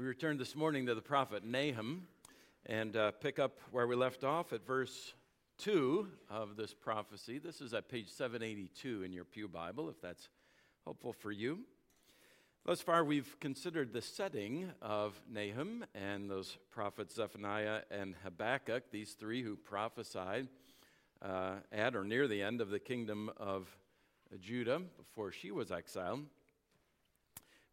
We return this morning to the prophet Nahum and uh, pick up where we left off at verse 2 of this prophecy. This is at page 782 in your Pew Bible, if that's helpful for you. Thus far, we've considered the setting of Nahum and those prophets Zephaniah and Habakkuk, these three who prophesied uh, at or near the end of the kingdom of Judah before she was exiled.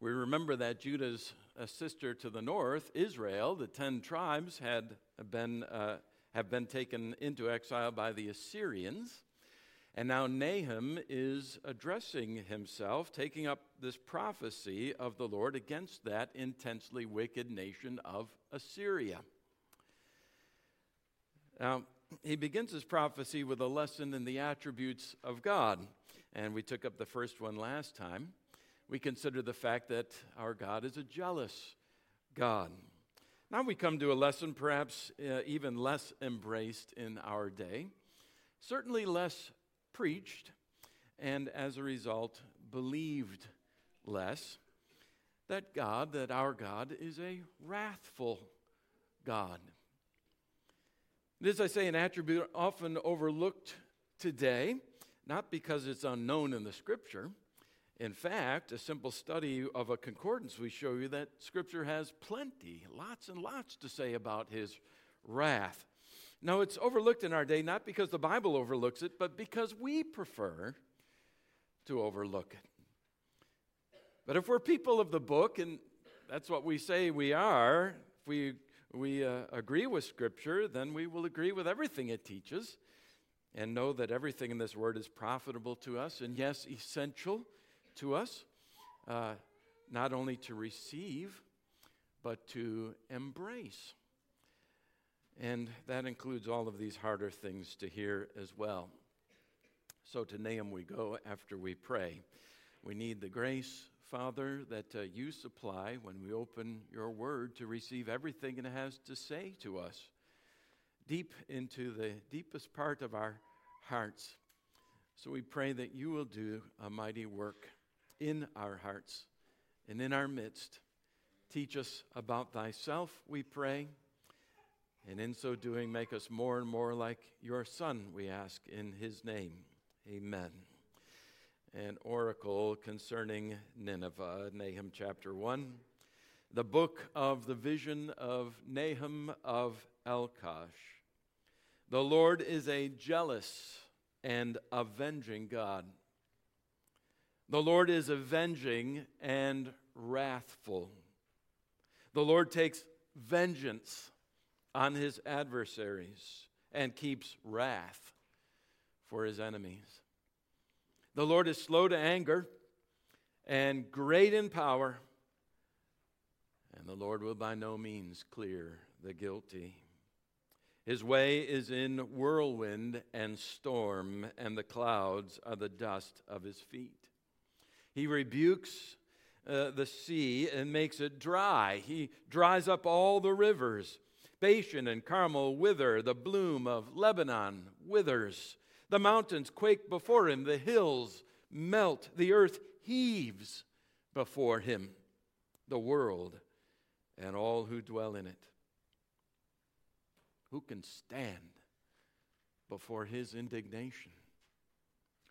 We remember that Judah's uh, sister to the north, Israel, the ten tribes, had been, uh, have been taken into exile by the Assyrians. And now Nahum is addressing himself, taking up this prophecy of the Lord against that intensely wicked nation of Assyria. Now, he begins his prophecy with a lesson in the attributes of God. And we took up the first one last time we consider the fact that our God is a jealous God. Now we come to a lesson perhaps uh, even less embraced in our day, certainly less preached, and as a result, believed less that God, that our God, is a wrathful God. It is, I say, an attribute often overlooked today, not because it's unknown in the scripture in fact, a simple study of a concordance, we show you that Scripture has plenty, lots and lots to say about his wrath. Now, it's overlooked in our day not because the Bible overlooks it, but because we prefer to overlook it. But if we're people of the book, and that's what we say we are, if we, we uh, agree with Scripture, then we will agree with everything it teaches and know that everything in this word is profitable to us and, yes, essential to us, uh, not only to receive, but to embrace. And that includes all of these harder things to hear as well. So to Nahum we go after we pray. We need the grace, Father, that uh, you supply when we open your word to receive everything it has to say to us, deep into the deepest part of our hearts. So we pray that you will do a mighty work in our hearts and in our midst. Teach us about thyself, we pray. And in so doing, make us more and more like your Son, we ask in his name. Amen. An oracle concerning Nineveh, Nahum chapter 1. The book of the vision of Nahum of Elkosh. The Lord is a jealous and avenging God. The Lord is avenging and wrathful. The Lord takes vengeance on his adversaries and keeps wrath for his enemies. The Lord is slow to anger and great in power, and the Lord will by no means clear the guilty. His way is in whirlwind and storm, and the clouds are the dust of his feet. He rebukes uh, the sea and makes it dry. He dries up all the rivers. Bashan and Carmel wither, the bloom of Lebanon withers. The mountains quake before him, the hills melt, the earth heaves before him, the world and all who dwell in it. Who can stand before his indignation?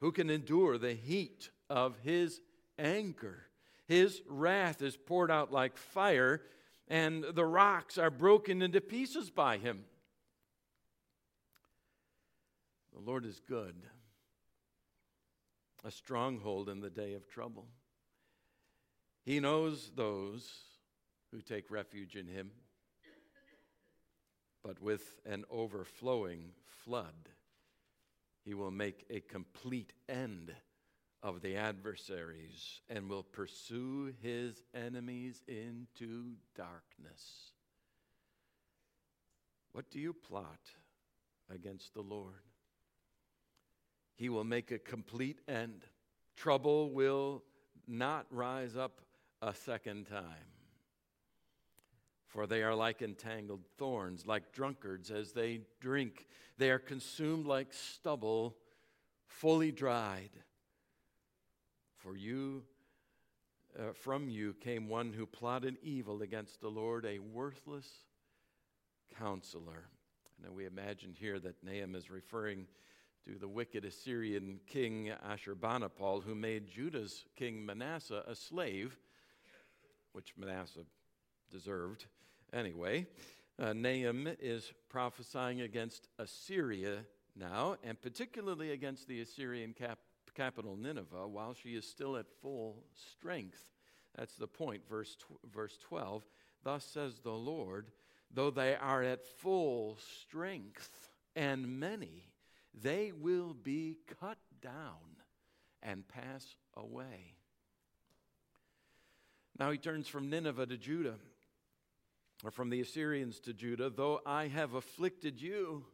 Who can endure the heat of his anger. His wrath is poured out like fire, and the rocks are broken into pieces by him. The Lord is good, a stronghold in the day of trouble. He knows those who take refuge in him, but with an overflowing flood, he will make a complete end of the adversaries and will pursue his enemies into darkness. What do you plot against the Lord? He will make a complete end. Trouble will not rise up a second time. For they are like entangled thorns, like drunkards as they drink. They are consumed like stubble, fully dried. For you uh, from you came one who plotted evil against the Lord, a worthless counselor. Now we imagine here that Nahum is referring to the wicked Assyrian king Ashurbanipal, who made Judah's king Manasseh a slave, which Manasseh deserved anyway. Uh, Nahum is prophesying against Assyria now, and particularly against the Assyrian cap- capital Nineveh, while she is still at full strength. That's the point, verse, tw- verse 12. Thus says the Lord, though they are at full strength and many, they will be cut down and pass away. Now he turns from Nineveh to Judah, or from the Assyrians to Judah. Though I have afflicted you,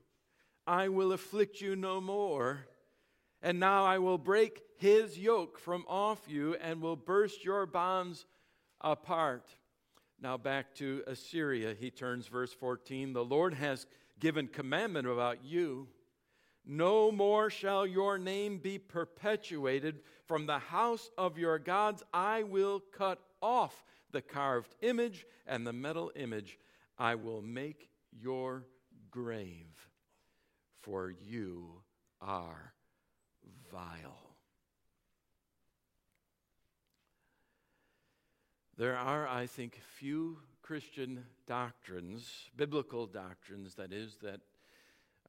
I will afflict you no more. And now I will break his yoke from off you and will burst your bonds apart. Now back to Assyria, he turns, verse 14. The Lord has given commandment about you no more shall your name be perpetuated. From the house of your gods I will cut off the carved image and the metal image. I will make your grave, for you are vile. There are, I think, few Christian doctrines, biblical doctrines, that is, that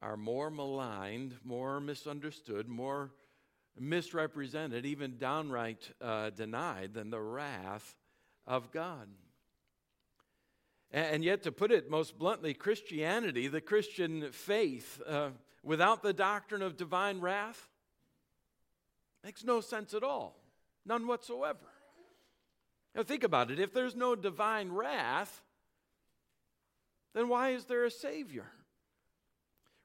are more maligned, more misunderstood, more misrepresented, even downright uh, denied than the wrath of God. And yet, to put it most bluntly, Christianity, the Christian faith, uh, without the doctrine of divine wrath, makes no sense at all. None whatsoever. Now, think about it. If there's no divine wrath, then why is there a Savior?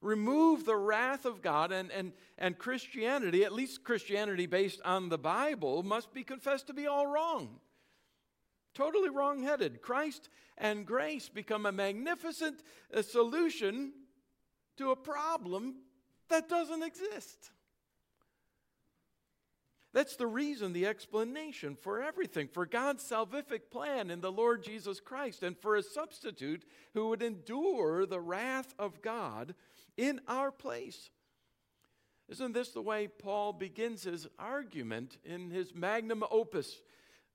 remove the wrath of God, and, and, and Christianity, at least Christianity based on the Bible, must be confessed to be all wrong. Totally wrong headed. Christ and grace become a magnificent solution to a problem that doesn't exist. That's the reason, the explanation for everything, for God's salvific plan in the Lord Jesus Christ, and for a substitute who would endure the wrath of God in our place. Isn't this the way Paul begins his argument in his magnum opus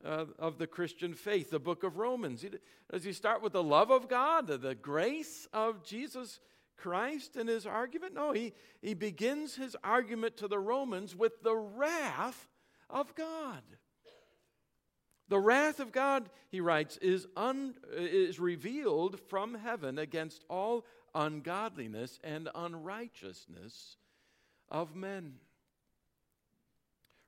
uh, of the Christian faith, the book of Romans? Does he start with the love of God, the grace of Jesus Christ in his argument? No, he, he begins his argument to the Romans with the wrath of God. The wrath of God, he writes, is, un, is revealed from heaven against all ungodliness and unrighteousness of men.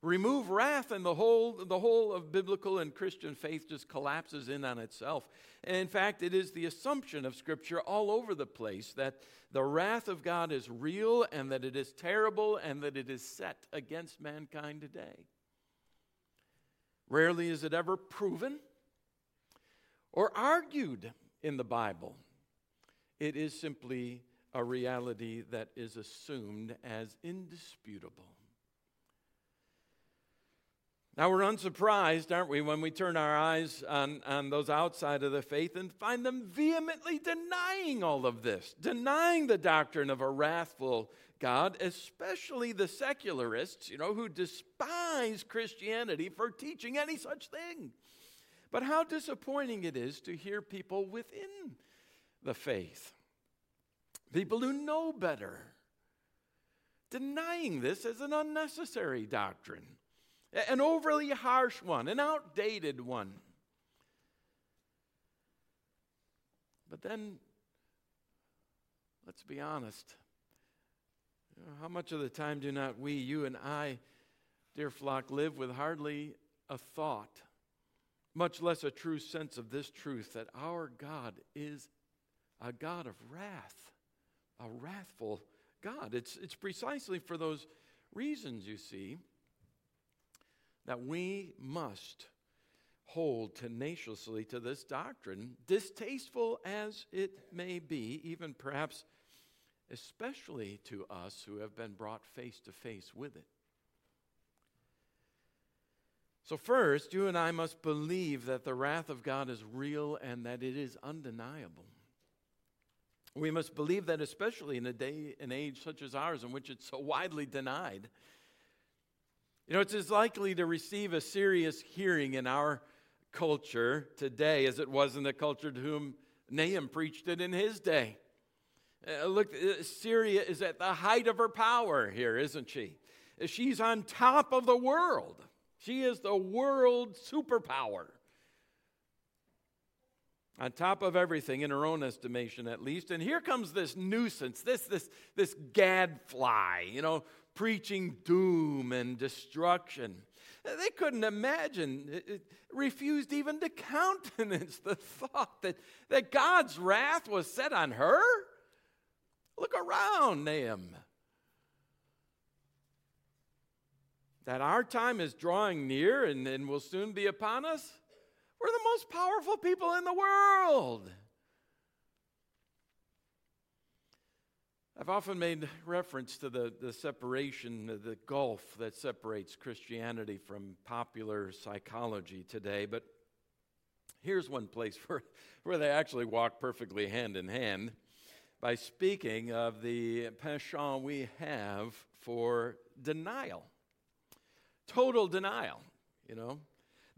Remove wrath, and the whole, the whole of biblical and Christian faith just collapses in on itself. And in fact, it is the assumption of Scripture all over the place that the wrath of God is real and that it is terrible and that it is set against mankind today. Rarely is it ever proven or argued in the Bible. It is simply a reality that is assumed as indisputable. Now, we're unsurprised, aren't we, when we turn our eyes on, on those outside of the faith and find them vehemently denying all of this, denying the doctrine of a wrathful God, especially the secularists, you know, who despise Christianity for teaching any such thing. But how disappointing it is to hear people within the faith. People who know better. Denying this as an unnecessary doctrine, an overly harsh one, an outdated one. But then, let's be honest. How much of the time do not we, you and I, dear flock, live with hardly a thought, much less a true sense of this truth that our God is a God of wrath, a wrathful God. It's, it's precisely for those reasons, you see, that we must hold tenaciously to this doctrine, distasteful as it may be, even perhaps especially to us who have been brought face to face with it. So, first, you and I must believe that the wrath of God is real and that it is undeniable. We must believe that, especially in a day and age such as ours, in which it's so widely denied. You know, it's as likely to receive a serious hearing in our culture today as it was in the culture to whom Nahum preached it in his day. Uh, look, uh, Syria is at the height of her power here, isn't she? She's on top of the world. She is the world superpower. On top of everything, in her own estimation at least. And here comes this nuisance, this, this, this gadfly, you know, preaching doom and destruction. They couldn't imagine, it refused even to countenance the thought that, that God's wrath was set on her. Look around, Nahum. That our time is drawing near and, and will soon be upon us. We're the most powerful people in the world. I've often made reference to the, the separation, the gulf that separates Christianity from popular psychology today, but here's one place where, where they actually walk perfectly hand in hand by speaking of the penchant we have for denial. Total denial, you know.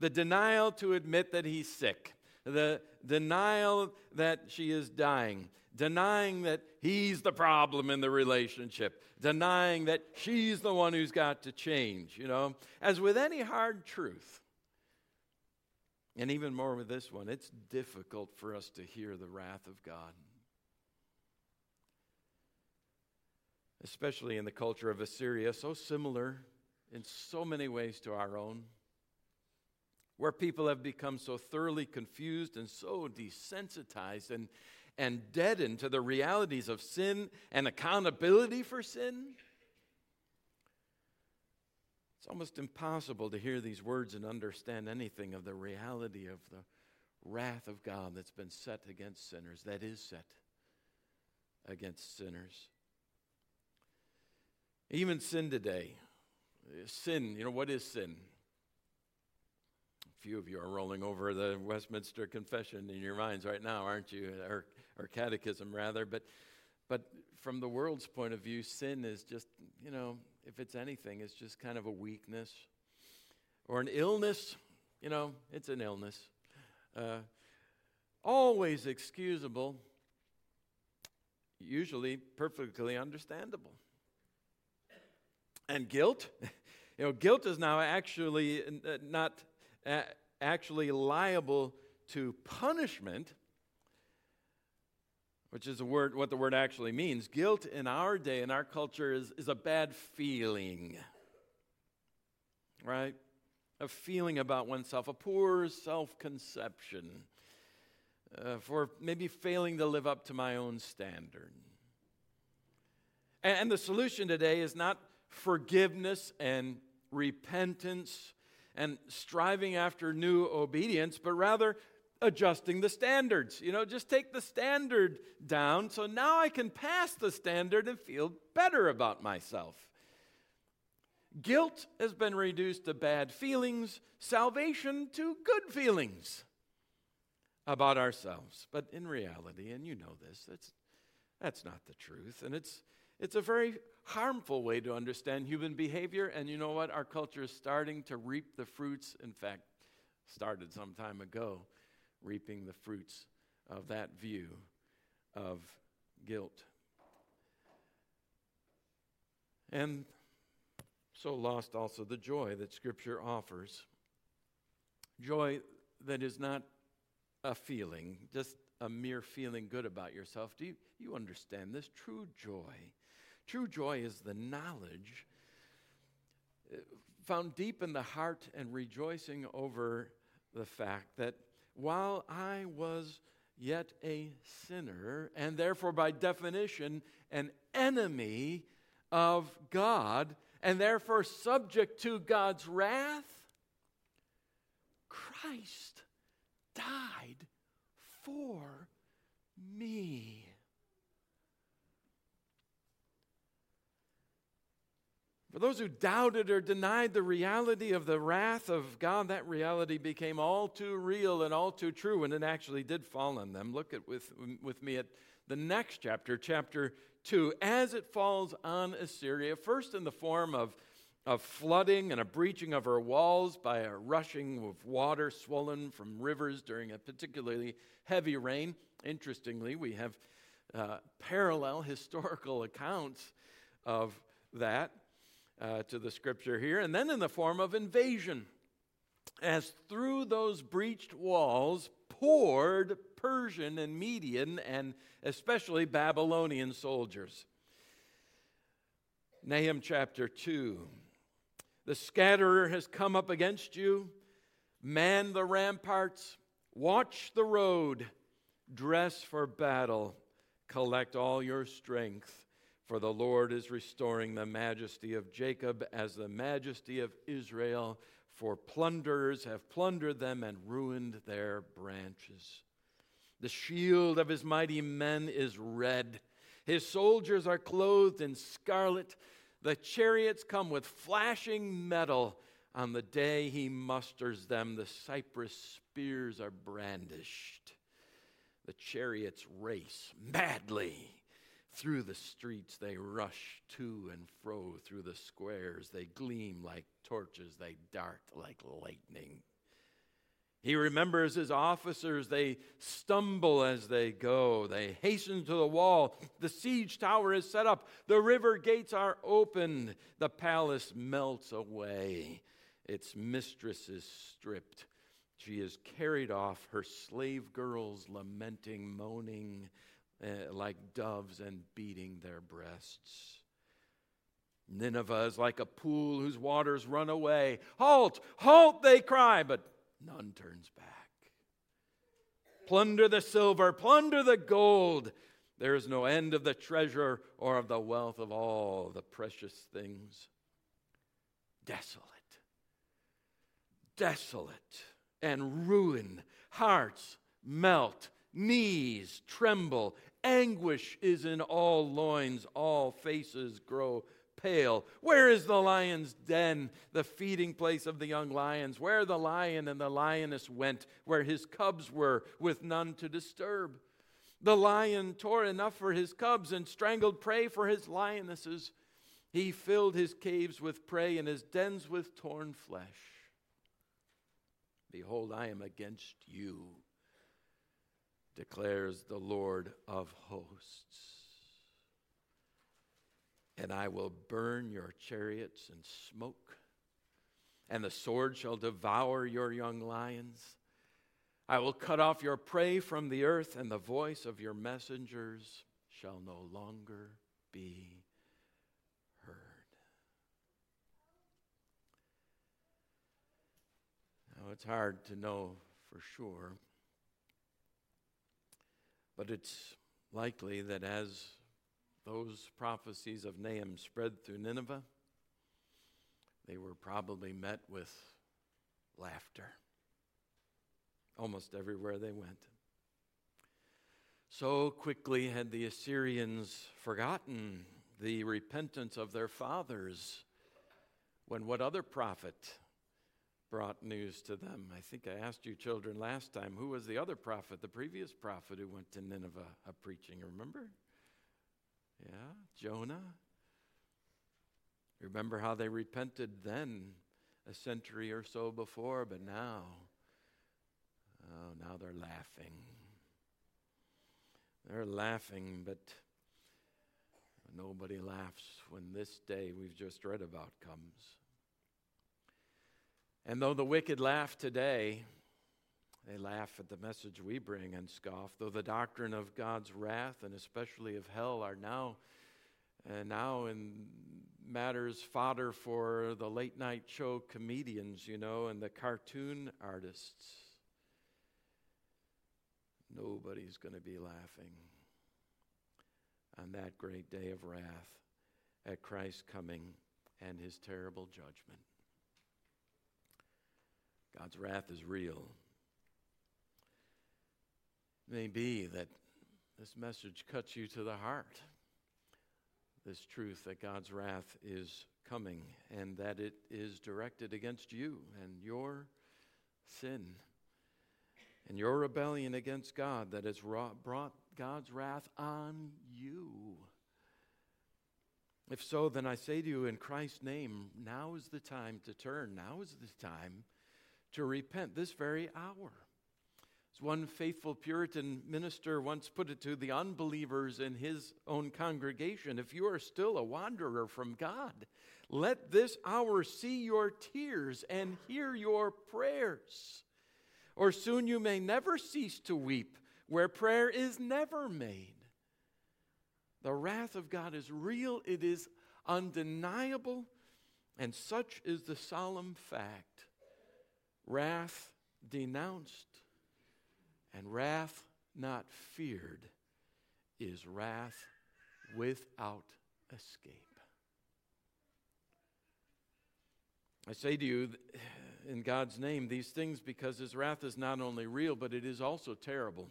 The denial to admit that he's sick, the denial that she is dying, denying that he's the problem in the relationship, denying that she's the one who's got to change, you know. As with any hard truth, and even more with this one, it's difficult for us to hear the wrath of God. Especially in the culture of Assyria, so similar in so many ways to our own, where people have become so thoroughly confused and so desensitized and and deadened to the realities of sin and accountability for sin. It's almost impossible to hear these words and understand anything of the reality of the wrath of God that's been set against sinners, that is set against sinners. Even sin today. Sin, you know, what is sin? Few of you are rolling over the Westminster Confession in your minds right now, aren't you? Or or catechism rather, but but from the world's point of view, sin is just, you know, if it's anything, it's just kind of a weakness or an illness. You know, it's an illness. Uh, always excusable, usually perfectly understandable. And guilt, you know, guilt is now actually uh, not actually liable to punishment which is a word, what the word actually means. Guilt in our day, in our culture, is, is a bad feeling, right? A feeling about oneself, a poor self conception uh, for maybe failing to live up to my own standard. And, and the solution today is not forgiveness and repentance and striving after new obedience, but rather adjusting the standards. You know, just take the standard down so now I can pass the standard and feel better about myself. Guilt has been reduced to bad feelings, salvation to good feelings about ourselves. But in reality, and you know this, that's, that's not the truth. And it's, it's a very harmful way to understand human behavior. And you know what? Our culture is starting to reap the fruits, in fact, started some time ago reaping the fruits of that view of guilt. And so lost also the joy that Scripture offers. Joy that is not a feeling, just a mere feeling good about yourself. Do you, you understand this? True joy. True joy is the knowledge uh, found deep in the heart and rejoicing over the fact that while I was yet a sinner, and therefore, by definition, an enemy of God, and therefore subject to God's wrath, Christ died for me. For those who doubted or denied the reality of the wrath of God, that reality became all too real and all too true, and it actually did fall on them. Look at with, with me at the next chapter, chapter 2, as it falls on Assyria, first in the form of, of flooding and a breaching of her walls by a rushing of water swollen from rivers during a particularly heavy rain. Interestingly, we have uh, parallel historical accounts of that uh, to the scripture here, and then in the form of invasion, as through those breached walls poured Persian and Median and especially Babylonian soldiers. Nahum chapter 2. The scatterer has come up against you. Man the ramparts, watch the road, dress for battle, collect all your strength for the Lord is restoring the majesty of Jacob as the majesty of Israel, for plunderers have plundered them and ruined their branches. The shield of his mighty men is red. His soldiers are clothed in scarlet. The chariots come with flashing metal. On the day he musters them, the cypress spears are brandished. The chariots race madly through the streets they rush to and fro through the squares. They gleam like torches, they dart like lightning. He remembers his officers. They stumble as they go. They hasten to the wall. The siege tower is set up. The river gates are opened. The palace melts away. Its mistress is stripped. She is carried off, her slave girls lamenting, moaning uh, like doves and beating their breasts. Nineveh is like a pool whose waters run away. Halt! Halt! They cry, but none turns back. Plunder the silver, plunder the gold. There is no end of the treasure or of the wealth of all the precious things. Desolate, desolate, and ruin. Hearts melt, knees tremble, Anguish is in all loins, all faces grow pale. Where is the lion's den, the feeding place of the young lions? Where the lion and the lioness went, where his cubs were, with none to disturb? The lion tore enough for his cubs and strangled prey for his lionesses. He filled his caves with prey and his dens with torn flesh. Behold, I am against you declares the Lord of hosts. And I will burn your chariots in smoke, and the sword shall devour your young lions. I will cut off your prey from the earth, and the voice of your messengers shall no longer be heard. Now, it's hard to know for sure but it's likely that as those prophecies of Nahum spread through Nineveh, they were probably met with laughter almost everywhere they went. So quickly had the Assyrians forgotten the repentance of their fathers when what other prophet brought news to them. I think I asked you children last time who was the other prophet, the previous prophet who went to Nineveh a preaching, remember? Yeah, Jonah. Remember how they repented then a century or so before, but now, oh, now they're laughing. They're laughing, but nobody laughs when this day we've just read about comes. And though the wicked laugh today, they laugh at the message we bring and scoff. Though the doctrine of God's wrath and especially of hell are now, uh, now in matters fodder for the late night show comedians, you know, and the cartoon artists. Nobody's going to be laughing on that great day of wrath at Christ's coming and his terrible judgment. God's wrath is real. It may be that this message cuts you to the heart. This truth that God's wrath is coming and that it is directed against you and your sin and your rebellion against God that has brought God's wrath on you. If so, then I say to you in Christ's name, now is the time to turn. Now is the time to repent, this very hour. As one faithful Puritan minister once put it to the unbelievers in his own congregation if you are still a wanderer from God, let this hour see your tears and hear your prayers. Or soon you may never cease to weep where prayer is never made. The wrath of God is real, it is undeniable, and such is the solemn fact. Wrath denounced and wrath not feared is wrath without escape. I say to you in God's name these things because his wrath is not only real, but it is also terrible.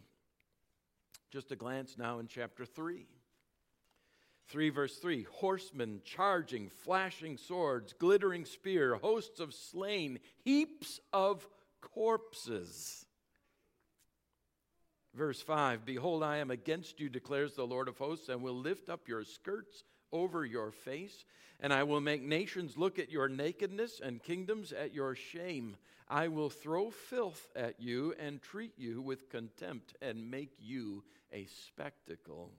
Just a glance now in chapter 3. 3 verse 3 horsemen charging, flashing swords, glittering spear, hosts of slain, heaps of corpses. Verse 5 Behold, I am against you, declares the Lord of hosts, and will lift up your skirts over your face, and I will make nations look at your nakedness and kingdoms at your shame. I will throw filth at you and treat you with contempt and make you a spectacle.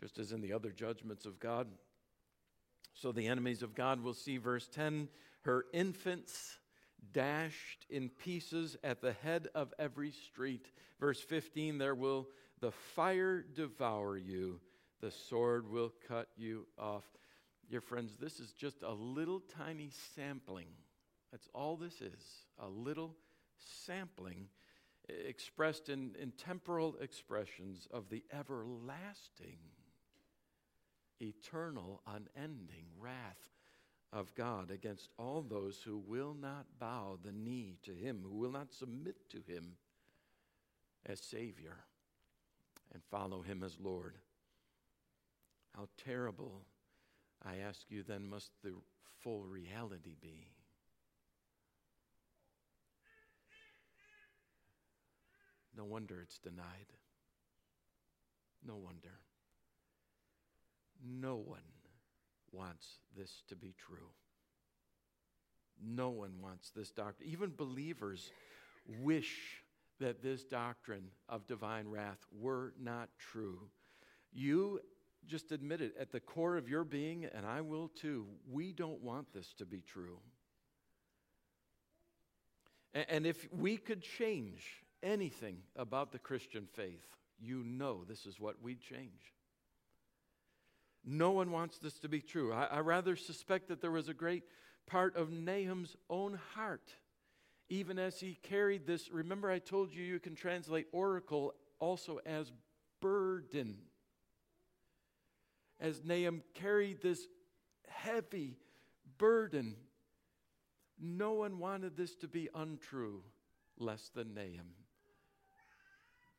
Just as in the other judgments of God. So the enemies of God will see, verse 10, her infants dashed in pieces at the head of every street. Verse 15, there will the fire devour you the sword will cut you off. Dear friends, this is just a little tiny sampling. That's all this is a little sampling expressed in, in temporal expressions of the everlasting, eternal, unending wrath of God against all those who will not bow the knee to Him, who will not submit to Him as Savior and follow Him as Lord. How terrible, I ask you, then must the full reality be? No wonder it's denied. No wonder. No one wants this to be true. No one wants this doctrine. Even believers wish that this doctrine of divine wrath were not true. You just admit it at the core of your being, and I will too. We don't want this to be true. And if we could change anything about the Christian faith, you know this is what we'd change. No one wants this to be true. I, I, rather suspect that there was a great part of Nahum's own heart, even as he carried this. Remember, I told you you can translate oracle also as burden as Nahum carried this heavy burden. No one wanted this to be untrue, less than Nahum.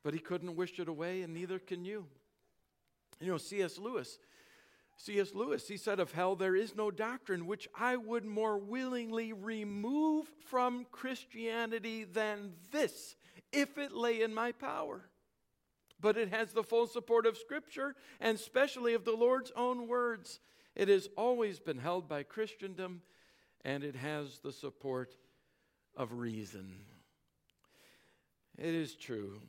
But he couldn't wish it away, and neither can you. You know, C.S. Lewis, C.S. Lewis, he said of hell, there is no doctrine which I would more willingly remove from Christianity than this, if it lay in my power but it has the full support of Scripture and especially of the Lord's own words. It has always been held by Christendom and it has the support of reason. It is true.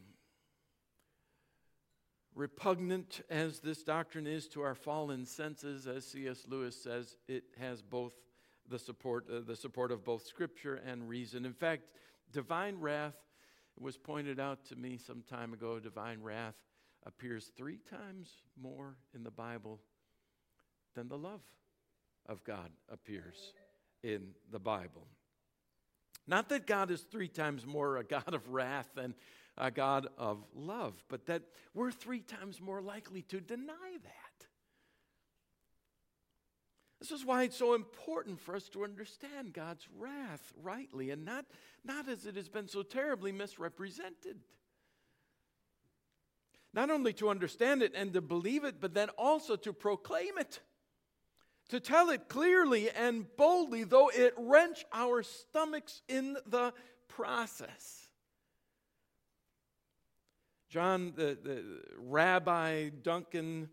Repugnant as this doctrine is to our fallen senses, as C.S. Lewis says, it has both the support, uh, the support of both Scripture and reason. In fact, divine wrath was pointed out to me some time ago divine wrath appears three times more in the Bible than the love of God appears in the Bible. Not that God is three times more a God of wrath than a God of love, but that we're three times more likely to deny that. This is why it's so important for us to understand God's wrath rightly and not, not as it has been so terribly misrepresented. Not only to understand it and to believe it, but then also to proclaim it. to tell it clearly and boldly, though it wrench our stomachs in the process. John, the, the Rabbi Duncan,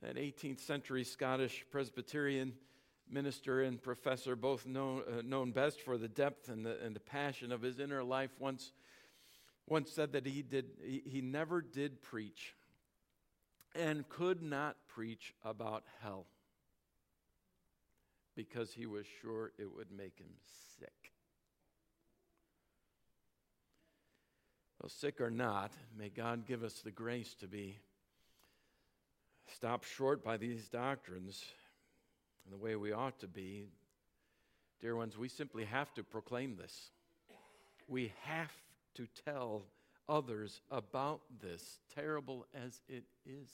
that 18th century Scottish Presbyterian minister and professor, both known, uh, known best for the depth and the, and the passion of his inner life, once, once said that he, did, he, he never did preach and could not preach about hell because he was sure it would make him sick. Well, sick or not, may God give us the grace to be stopped short by these doctrines in the way we ought to be. Dear ones, we simply have to proclaim this. We have to tell others about this, terrible as it is.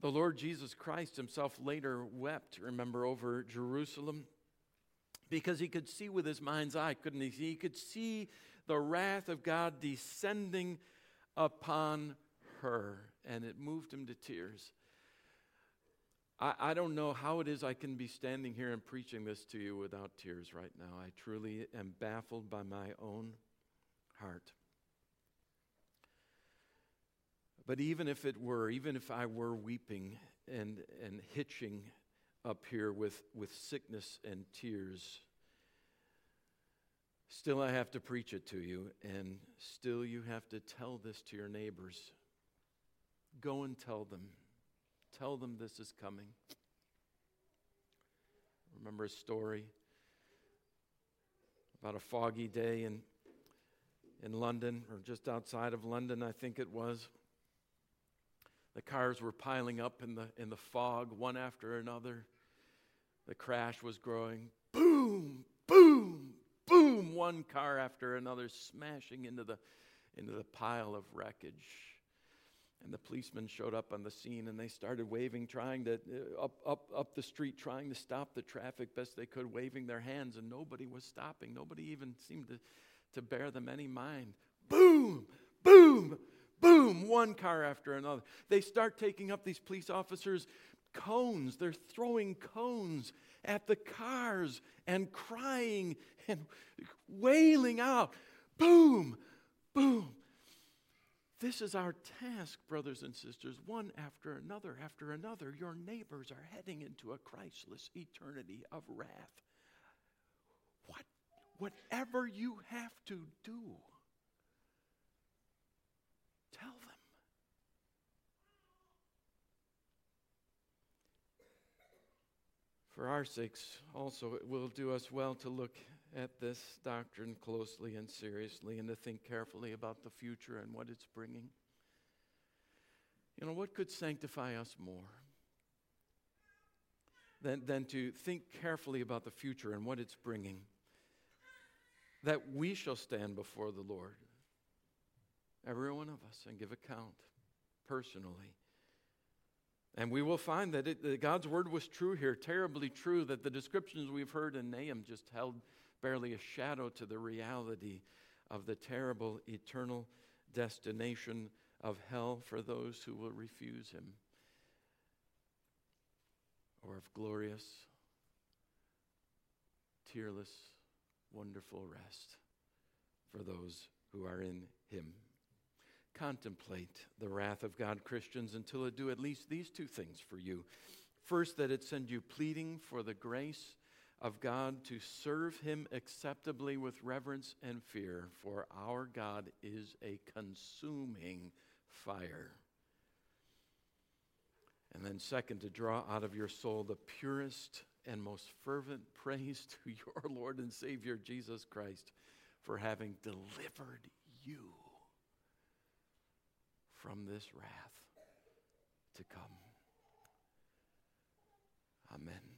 The Lord Jesus Christ himself later wept, remember, over Jerusalem because he could see with his mind's eye, couldn't he? He could see the wrath of God descending upon her, and it moved him to tears. I, I don't know how it is I can be standing here and preaching this to you without tears right now. I truly am baffled by my own heart. But even if it were, even if I were weeping and, and hitching up here with, with sickness and tears, Still, I have to preach it to you, and still, you have to tell this to your neighbors. Go and tell them. Tell them this is coming. Remember a story about a foggy day in, in London, or just outside of London, I think it was. The cars were piling up in the, in the fog, one after another. The crash was growing. Boom, one car after another smashing into the, into the pile of wreckage. And the policemen showed up on the scene and they started waving, trying to, uh, up, up, up the street, trying to stop the traffic best they could, waving their hands, and nobody was stopping. Nobody even seemed to, to bear them any mind. Boom, boom, boom, one car after another. They start taking up these police officers' cones. They're throwing cones at the cars and crying and wailing out, boom, boom. This is our task, brothers and sisters, one after another after another. Your neighbors are heading into a Christless eternity of wrath. What, whatever you have to do, tell them. For our sakes, also, it will do us well to look at this doctrine closely and seriously and to think carefully about the future and what it's bringing. You know, what could sanctify us more than, than to think carefully about the future and what it's bringing? That we shall stand before the Lord, every one of us, and give account personally and we will find that, it, that, God's word was true here, terribly true, that the descriptions we've heard in Nahum just held barely a shadow to the reality of the terrible eternal destination of hell for those who will refuse him, or of glorious, tearless, wonderful rest for those who are in him contemplate the wrath of God, Christians, until it do at least these two things for you. First, that it send you pleading for the grace of God to serve Him acceptably with reverence and fear, for our God is a consuming fire. And then, second, to draw out of your soul the purest and most fervent praise to your Lord and Savior Jesus Christ for having delivered you from this wrath to come. Amen.